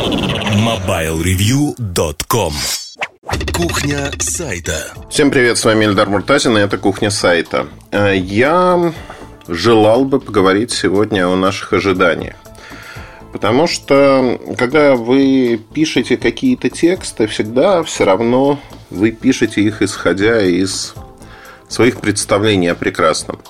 MobileReview.com Кухня сайта Всем привет, с вами Эльдар Муртазин, и это «Кухня сайта». Э, я желал бы поговорить сегодня о наших ожиданиях. Потому что, когда вы пишете какие-то тексты, всегда все равно вы пишете их, исходя из своих представлений о прекрасном.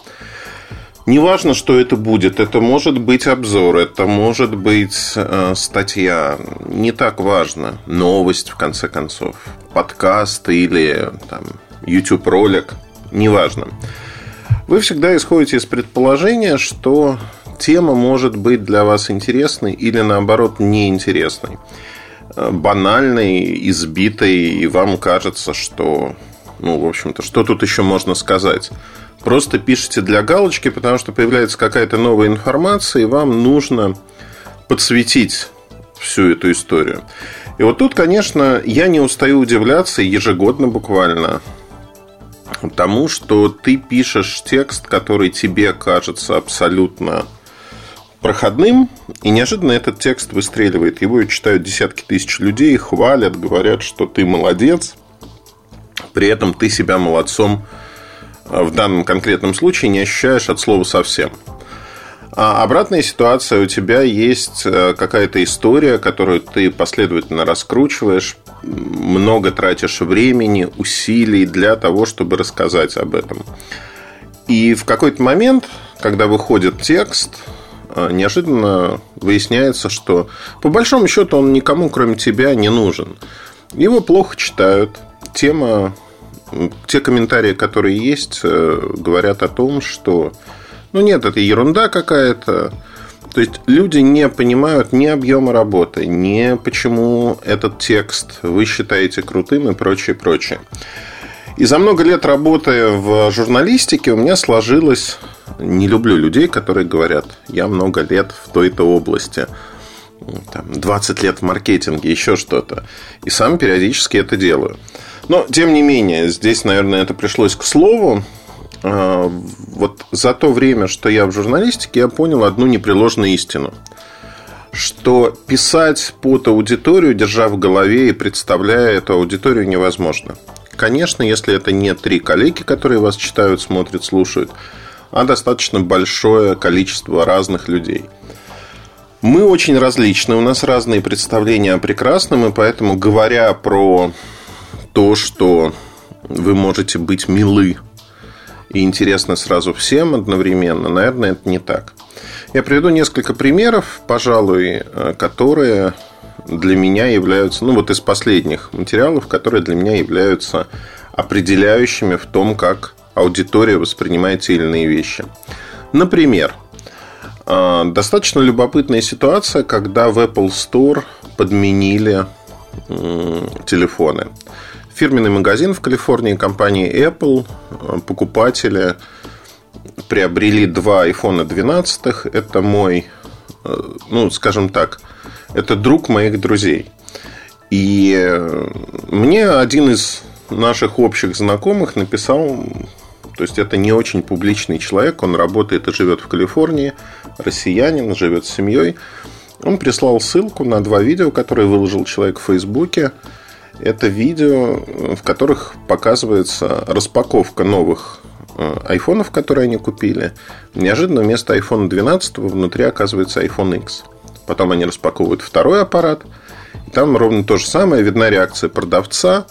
Неважно, что это будет. Это может быть обзор, это может быть э, статья. Не так важно. Новость, в конце концов. Подкаст или там, YouTube ролик. Неважно. Вы всегда исходите из предположения, что тема может быть для вас интересной или наоборот неинтересной. Э, банальной, избитой, и вам кажется, что ну, в общем-то, что тут еще можно сказать? Просто пишите для галочки, потому что появляется какая-то новая информация, и вам нужно подсветить всю эту историю. И вот тут, конечно, я не устаю удивляться ежегодно буквально тому, что ты пишешь текст, который тебе кажется абсолютно проходным, и неожиданно этот текст выстреливает. Его читают десятки тысяч людей, хвалят, говорят, что ты молодец – при этом ты себя молодцом э, в данном конкретном случае не ощущаешь от слова совсем. А обратная ситуация, у тебя есть э, какая-то история, которую ты последовательно раскручиваешь, много тратишь времени, усилий для того, чтобы рассказать об этом. И в какой-то момент, когда выходит текст, э, неожиданно выясняется, что по большому счету он никому, кроме тебя, не нужен. Его плохо читают, тема, те комментарии, которые есть, э, говорят о том, что, ну нет, это ерунда какая-то. То есть люди не понимают ни объема работы, ни почему этот текст вы считаете крутым и прочее, прочее. И за много лет работы в журналистике у меня сложилось... Не люблю людей, которые говорят, я много лет в той-то области. Там, 20 лет в маркетинге, еще что-то. И сам периодически это делаю. Но, тем не менее, здесь, наверное, это пришлось к слову. А, вот за то время, что я в журналистике, я понял одну непреложную истину. Что писать под аудиторию, держа в голове и представляя эту аудиторию, невозможно. Конечно, если это не три коллеги, которые вас читают, смотрят, слушают, а достаточно большое количество разных людей. Мы очень различны, у нас разные представления о прекрасном, и поэтому, говоря про то, что вы можете быть милы и интересны сразу всем одновременно, наверное, это не так. Я приведу несколько примеров, пожалуй, э, которые для меня являются, ну вот из последних материалов, которые для меня являются определяющими в том, как аудитория воспринимает те или иные вещи. Например, э, достаточно любопытная ситуация, когда в Apple Store подменили телефоны фирменный магазин в Калифорнии компании Apple. Покупатели приобрели два iPhone 12. Это мой, э, ну, скажем так, это друг моих друзей. И э, мне один из наших общих знакомых написал, то есть это не очень публичный человек, он работает и живет в Калифорнии, россиянин, живет с семьей. Он прислал ссылку на два видео, которые выложил человек в Фейсбуке это видео, в которых показывается распаковка новых э, айфонов, которые они купили. Неожиданно вместо iPhone 12 внутри оказывается iPhone X. Потом они распаковывают второй аппарат. И там ровно то же самое. Видна реакция продавца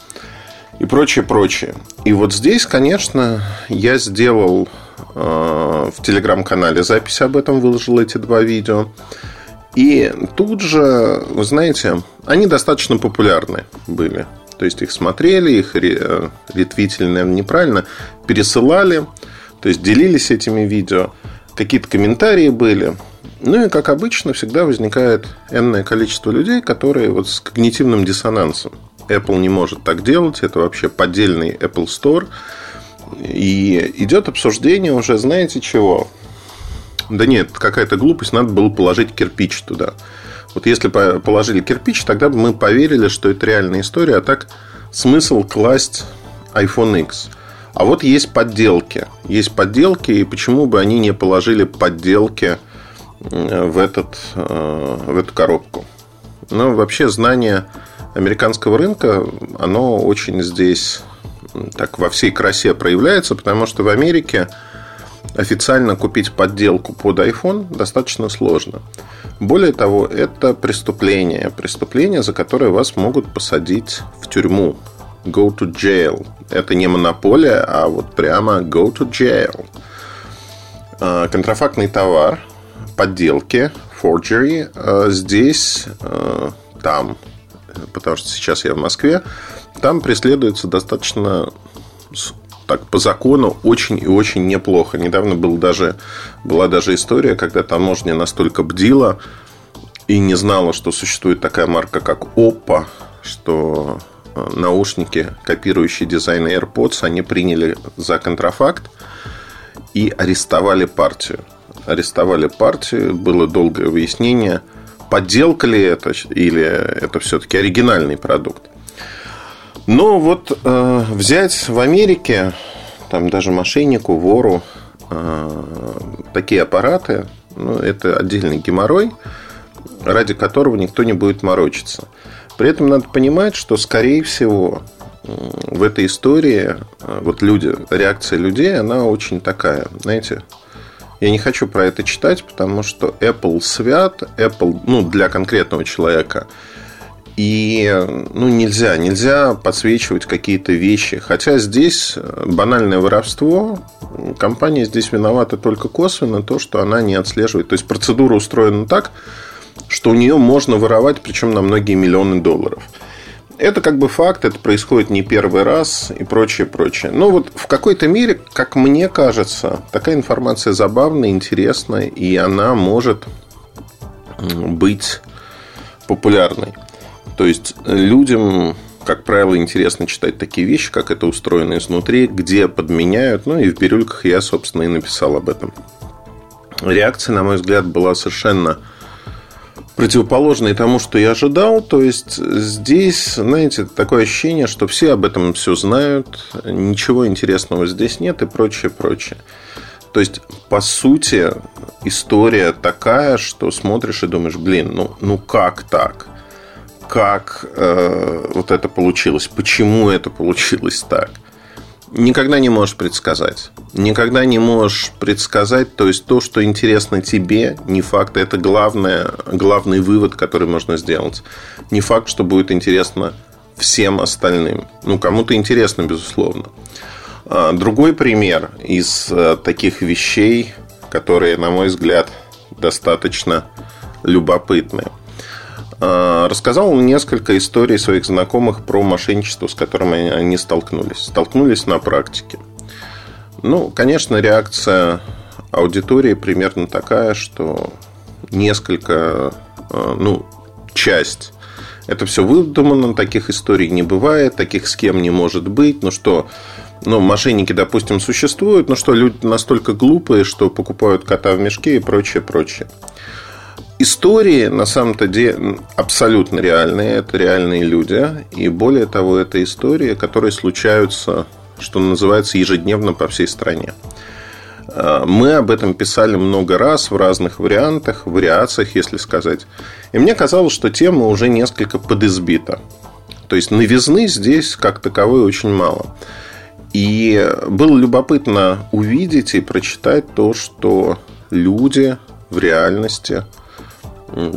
и прочее, прочее. И вот здесь, конечно, я сделал э, в телеграм-канале запись об этом, выложил эти два видео. И тут же, вы знаете, они достаточно популярны были. То есть их смотрели, их ретвитили, наверное, неправильно, пересылали, то есть делились этими видео, какие-то комментарии были. Ну и, как обычно, всегда возникает энное количество людей, которые вот с когнитивным диссонансом. Apple не может так делать, это вообще поддельный Apple Store. И идет обсуждение уже, знаете чего? Да нет, какая-то глупость, надо было положить кирпич туда. Вот если положили кирпич, тогда бы мы поверили, что это реальная история, а так смысл класть iPhone X. А вот есть подделки. Есть подделки, и почему бы они не положили подделки в, этот, э, в эту коробку? Но вообще знание американского рынка, оно очень здесь так во всей красе проявляется, потому что в Америке официально купить подделку под iPhone достаточно сложно. Более того, это преступление. Преступление, за которое вас могут посадить в тюрьму. Go to jail. Это не монополия, а вот прямо go to jail. А, контрафактный товар, подделки, forgery а, здесь, а, там, потому что сейчас я в Москве, там преследуется достаточно так по закону очень и очень неплохо. Недавно был даже, была даже история, когда таможня настолько бдила и не знала, что существует такая марка, как Oppo, что э, наушники, копирующие дизайн AirPods, они приняли за контрафакт и арестовали партию. Арестовали партию, было долгое выяснение, подделка ли это или это все-таки оригинальный продукт. Но вот э, взять в Америке, там даже мошеннику, вору, э, такие аппараты, ну, это отдельный геморрой, ради которого никто не будет морочиться. При этом надо понимать, что, скорее всего, в этой истории э, вот люди, реакция людей, она очень такая, знаете, я не хочу про это читать, потому что Apple свят, Apple, ну, для конкретного человека – и ну, нельзя, нельзя подсвечивать какие-то вещи. Хотя здесь банальное воровство, компания здесь виновата только косвенно, то, что она не отслеживает. То есть процедура устроена так, что у нее можно воровать, причем на многие миллионы долларов. Это как бы факт, это происходит не первый раз и прочее, прочее. Но вот в какой-то мере, как мне кажется, такая информация забавная, интересная, и она может быть популярной. То есть людям, как правило, интересно читать такие вещи, как это устроено изнутри, где подменяют. Ну и в бирюльках я, собственно, и написал об этом. Реакция, на мой взгляд, была совершенно противоположной тому, что я ожидал. То есть здесь, знаете, такое ощущение, что все об этом все знают, ничего интересного здесь нет и прочее, прочее. То есть, по сути, история такая, что смотришь и думаешь, блин, ну, ну как так? Как э, вот это получилось, почему это получилось так. Никогда не можешь предсказать. Никогда не можешь предсказать, то есть то, что интересно тебе, не факт, это главное, главный вывод, который можно сделать. Не факт, что будет интересно всем остальным. Ну, кому-то интересно, безусловно. А, другой пример из э, таких вещей, которые, на мой взгляд, достаточно любопытные. А, рассказал несколько историй своих знакомых про мошенничество, с которым они столкнулись. Столкнулись на практике. Ну, конечно, реакция аудитории примерно такая, что несколько, а, ну, часть это все выдумано, таких историй не бывает, таких схем не может быть. Ну что, ну, мошенники, допустим, существуют, но что люди настолько глупые, что покупают кота в мешке и прочее, прочее. Истории на самом-то деле абсолютно реальные. Это реальные люди. И более того, это истории, которые случаются, что называется, ежедневно по всей стране. А, мы об этом писали много раз в разных вариантах, вариациях, если сказать. И мне казалось, что тема уже несколько подизбита. То есть новизны здесь как таковой очень мало. И было любопытно увидеть и прочитать то, что люди в реальности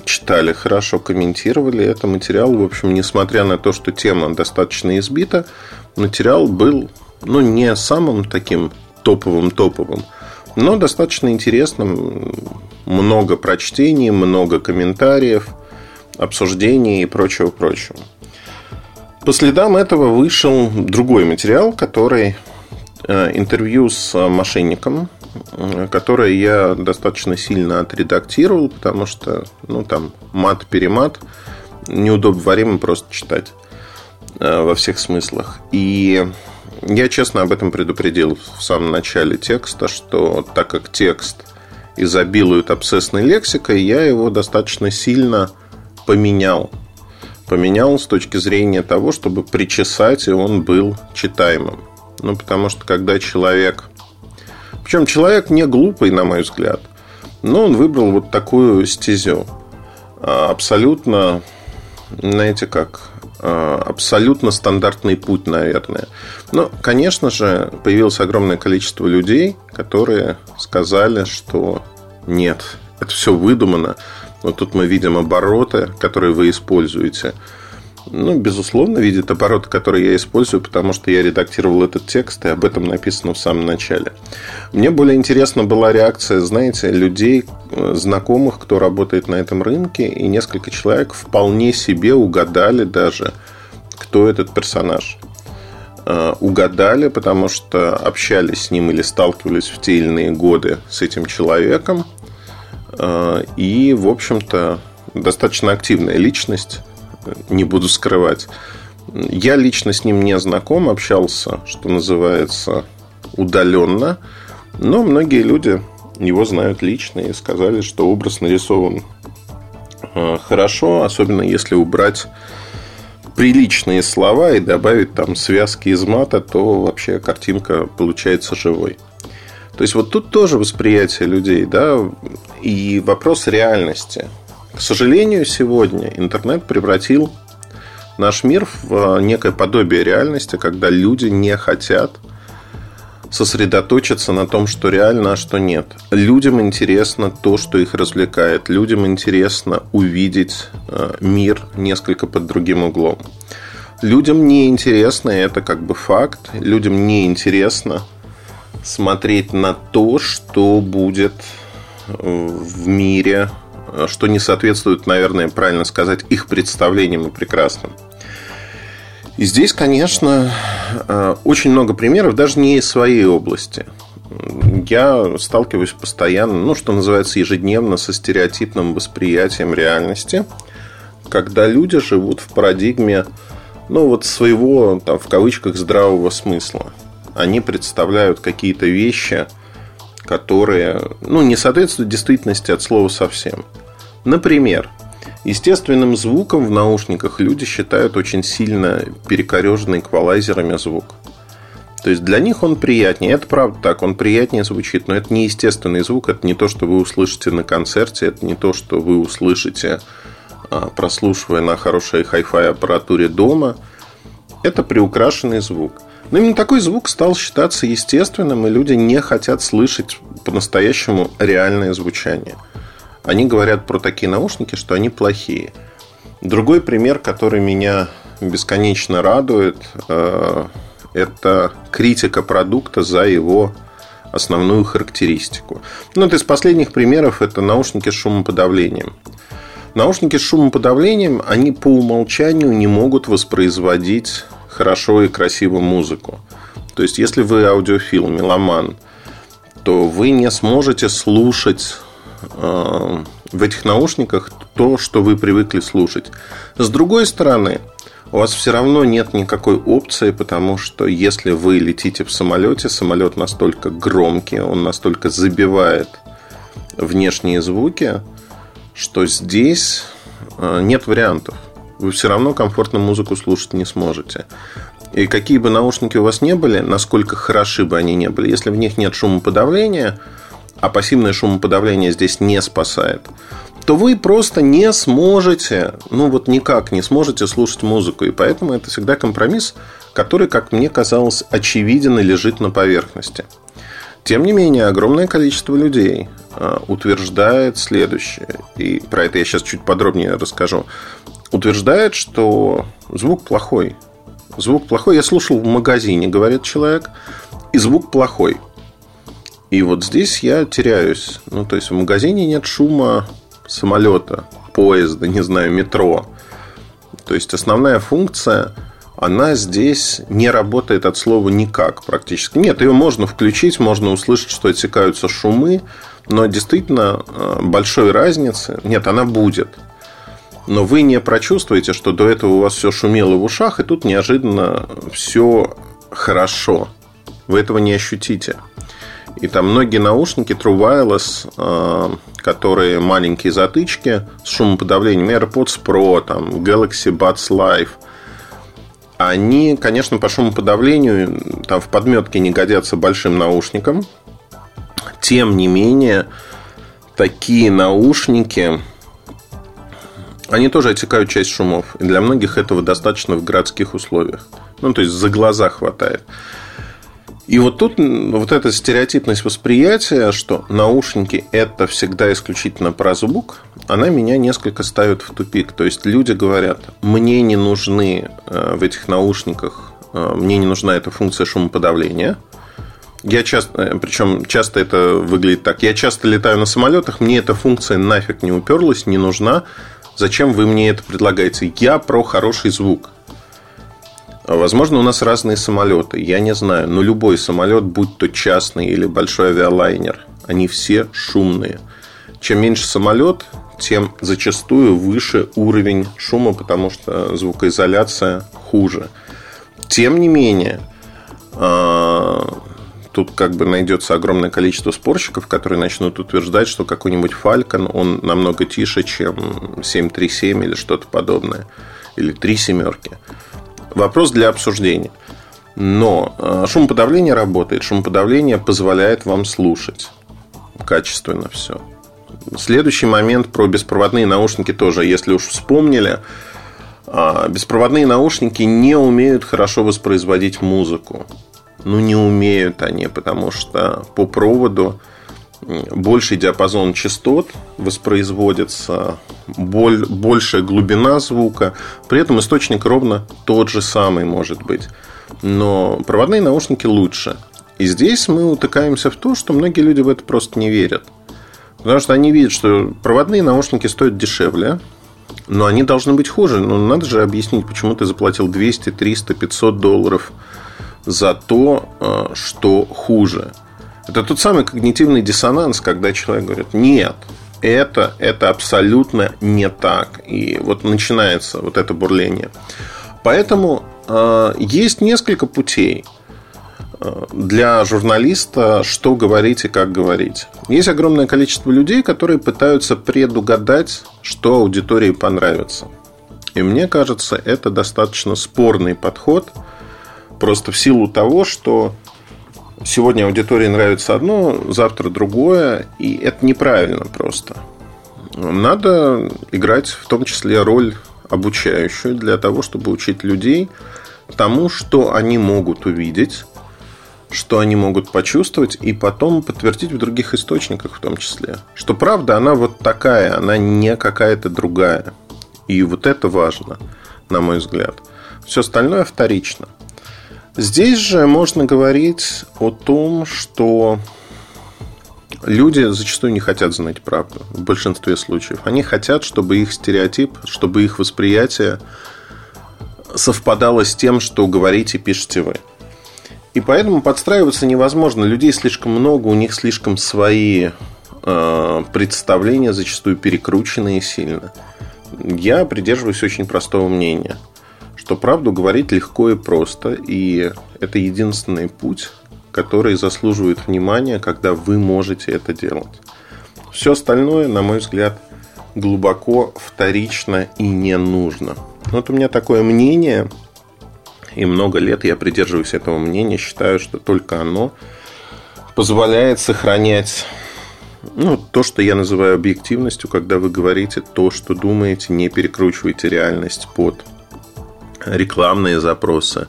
читали хорошо, комментировали. Это материал, в общем, несмотря на то, что тема достаточно избита, материал был, ну, не самым таким топовым-топовым, но достаточно интересным. Много прочтений, много комментариев, обсуждений и прочего-прочего. По следам этого вышел другой материал, который э, интервью с мошенником, которое я достаточно сильно отредактировал, потому что, ну, там, мат-перемат неудобно просто читать э, во всех смыслах. И я честно об этом предупредил в самом начале текста, что так как текст изобилует обсессной лексикой, я его достаточно сильно поменял. Поменял с точки зрения того, чтобы причесать, и он был читаемым. Ну, потому что когда человек причем человек не глупый, на мой взгляд. Но он выбрал вот такую стезю. А, абсолютно знаете как, а, абсолютно стандартный путь, наверное. Но, конечно же, появилось огромное количество людей, которые сказали, что нет, это все выдумано. Вот тут мы видим обороты, которые вы используете – ну, безусловно, видит обороты, которые я использую, потому что я редактировал этот текст, и об этом написано в самом начале. Мне более интересна была реакция, знаете, людей, э, знакомых, кто работает на этом рынке, и несколько человек вполне себе угадали даже, кто этот персонаж. Э, угадали, потому что общались с ним или сталкивались в те или иные годы с этим человеком. Э, и, в общем-то, достаточно активная личность не буду скрывать. Я лично с ним не знаком, общался, что называется, удаленно. Но многие люди его знают лично и сказали, что образ нарисован э, хорошо, особенно если убрать приличные слова и добавить там связки из мата, то вообще картинка получается живой. То есть вот тут тоже восприятие людей, да, и вопрос реальности. К сожалению, сегодня интернет превратил наш мир в некое подобие реальности, когда люди не хотят сосредоточиться на том, что реально, а что нет. Людям интересно то, что их развлекает. Людям интересно увидеть э, мир несколько под другим углом. Людям не интересно, это как бы факт, людям не интересно смотреть на то, что будет в мире что не соответствует, наверное, правильно сказать, их представлениям и прекрасным. И здесь, конечно, э, очень много примеров, даже не из своей области. Я сталкиваюсь постоянно, ну, что называется, ежедневно со стереотипным восприятием реальности, когда люди живут в парадигме, ну, вот своего, там, в кавычках, здравого смысла. Они представляют какие-то вещи, которые, ну, не соответствуют действительности от слова совсем. Например, естественным звуком в наушниках люди считают очень сильно перекореженный эквалайзерами звук. То есть для них он приятнее. Это правда так, он приятнее звучит, но это не естественный звук, это не то, что вы услышите на концерте, это не то, что вы услышите, а, прослушивая на хорошей хай-фай аппаратуре дома. Это приукрашенный звук. Но именно такой звук стал считаться естественным, и люди не хотят слышать по-настоящему реальное звучание – они говорят про такие наушники, что они плохие. Другой пример, который меня бесконечно радует, э, это критика продукта за его основную характеристику. Ну, вот из последних примеров это наушники с шумоподавлением. Наушники с шумоподавлением, они по умолчанию не могут воспроизводить хорошо и красиво музыку. То есть, если вы аудиофил, меломан, то вы не сможете слушать в этих наушниках то, что вы привыкли слушать. С другой стороны, у вас все равно нет никакой опции, потому что если вы летите в самолете, самолет настолько громкий, он настолько забивает внешние звуки, что здесь э, нет вариантов. Вы все равно комфортно музыку слушать не сможете. И какие бы наушники у вас не были, насколько хороши бы они не были, если в них нет шумоподавления – а пассивное шумоподавление здесь не спасает, то вы просто не сможете, ну вот никак не сможете слушать музыку. И поэтому это всегда компромисс, который, как мне казалось, очевиден и лежит на поверхности. Тем не менее, огромное количество людей а, утверждает следующее, и про это я сейчас чуть подробнее расскажу, утверждает, что звук плохой. Звук плохой. Я слушал в магазине, говорит человек, и звук плохой – и вот здесь я теряюсь. Ну, то есть в магазине нет шума самолета, поезда, не знаю, метро. То есть основная функция, она здесь не работает от слова никак практически. Нет, ее можно включить, можно услышать, что отсекаются шумы, но действительно э, большой разницы нет, она будет. Но вы не прочувствуете, что до этого у вас все шумело в ушах, и тут неожиданно все хорошо. Вы этого не ощутите. И там многие наушники True Wireless, э, которые маленькие затычки с шумоподавлением, AirPods Pro, там, Galaxy Buds Live, они, конечно, по шумоподавлению там в подметке не годятся большим наушникам. Тем не менее, такие наушники они тоже отсекают часть шумов. И для многих этого достаточно в городских условиях. Ну, то есть, за глаза хватает. И вот тут вот эта стереотипность восприятия, что наушники это всегда исключительно про звук, она меня несколько ставит в тупик. То есть люди говорят, мне не нужны э, в этих наушниках, э, мне не нужна эта функция шумоподавления. Я часто, э, причем часто это выглядит так. Я часто летаю на самолетах, мне эта функция нафиг не уперлась, не нужна. Зачем вы мне это предлагаете? Я про хороший звук. Возможно, у нас разные самолеты, я не знаю. Но любой самолет, будь то частный или большой авиалайнер, они все шумные. Чем меньше самолет, тем зачастую выше уровень шума, потому что звукоизоляция хуже. Тем не менее, а, тут как бы найдется огромное количество спорщиков, которые начнут утверждать, что какой-нибудь Falcon, он намного тише, чем 737 или что-то подобное. Или три семерки. Вопрос для обсуждения. Но э, шумоподавление работает. Шумоподавление позволяет вам слушать качественно все. Следующий момент про беспроводные наушники тоже. Если уж вспомнили, а, беспроводные наушники не умеют хорошо воспроизводить музыку. Ну, не умеют они, потому что по проводу больший диапазон частот воспроизводится, боль, большая глубина звука, при этом источник ровно тот же самый может быть. Но проводные наушники лучше. И здесь мы утыкаемся в то, что многие люди в это просто не верят. Потому что они видят, что проводные наушники стоят дешевле, но они должны быть хуже. Ну, надо же объяснить, почему ты заплатил 200, 300, 500 долларов за то, э, что хуже. Это тот самый когнитивный диссонанс, когда человек говорит, нет, это, это абсолютно не так. И вот начинается вот это бурление. Поэтому э, есть несколько путей э, для журналиста, что говорить и как говорить. Есть огромное количество людей, которые пытаются предугадать, что аудитории понравится. И мне кажется, это достаточно спорный подход, просто в силу того, что сегодня аудитории нравится одно, завтра другое, и это неправильно просто. Надо играть в том числе роль обучающую для того, чтобы учить людей тому, что они могут увидеть, что они могут почувствовать и потом подтвердить в других источниках в том числе. Что правда, она вот такая, она не какая-то другая. И вот это важно, на мой взгляд. Все остальное вторично – Здесь же можно говорить о том, что люди зачастую не хотят знать правду в большинстве случаев. Они хотят, чтобы их стереотип, чтобы их восприятие совпадало с тем, что говорите и пишете вы. И поэтому подстраиваться невозможно. Людей слишком много, у них слишком свои э, представления, зачастую перекрученные сильно. Я придерживаюсь очень простого мнения – что правду говорить легко и просто, и это единственный путь, который заслуживает внимания, когда вы можете это делать. Все остальное, на мой взгляд, глубоко вторично и не нужно. Вот у меня такое мнение, и много лет я придерживаюсь этого мнения, считаю, что только оно позволяет сохранять ну, то, что я называю объективностью, когда вы говорите то, что думаете, не перекручиваете реальность под рекламные запросы,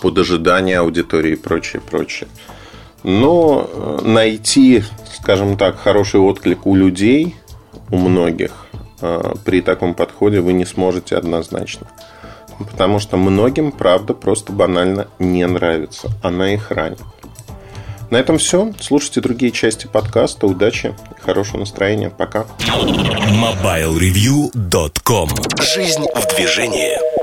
под ожидание аудитории и прочее, прочее. Но э, найти, скажем так, хороший отклик у людей, у многих, э, при таком подходе вы не сможете однозначно. Потому что многим, правда, просто банально не нравится. Она их ранит. На этом все. Слушайте другие части подкаста. Удачи и хорошего настроения. Пока. MobileReview.com Жизнь в движении.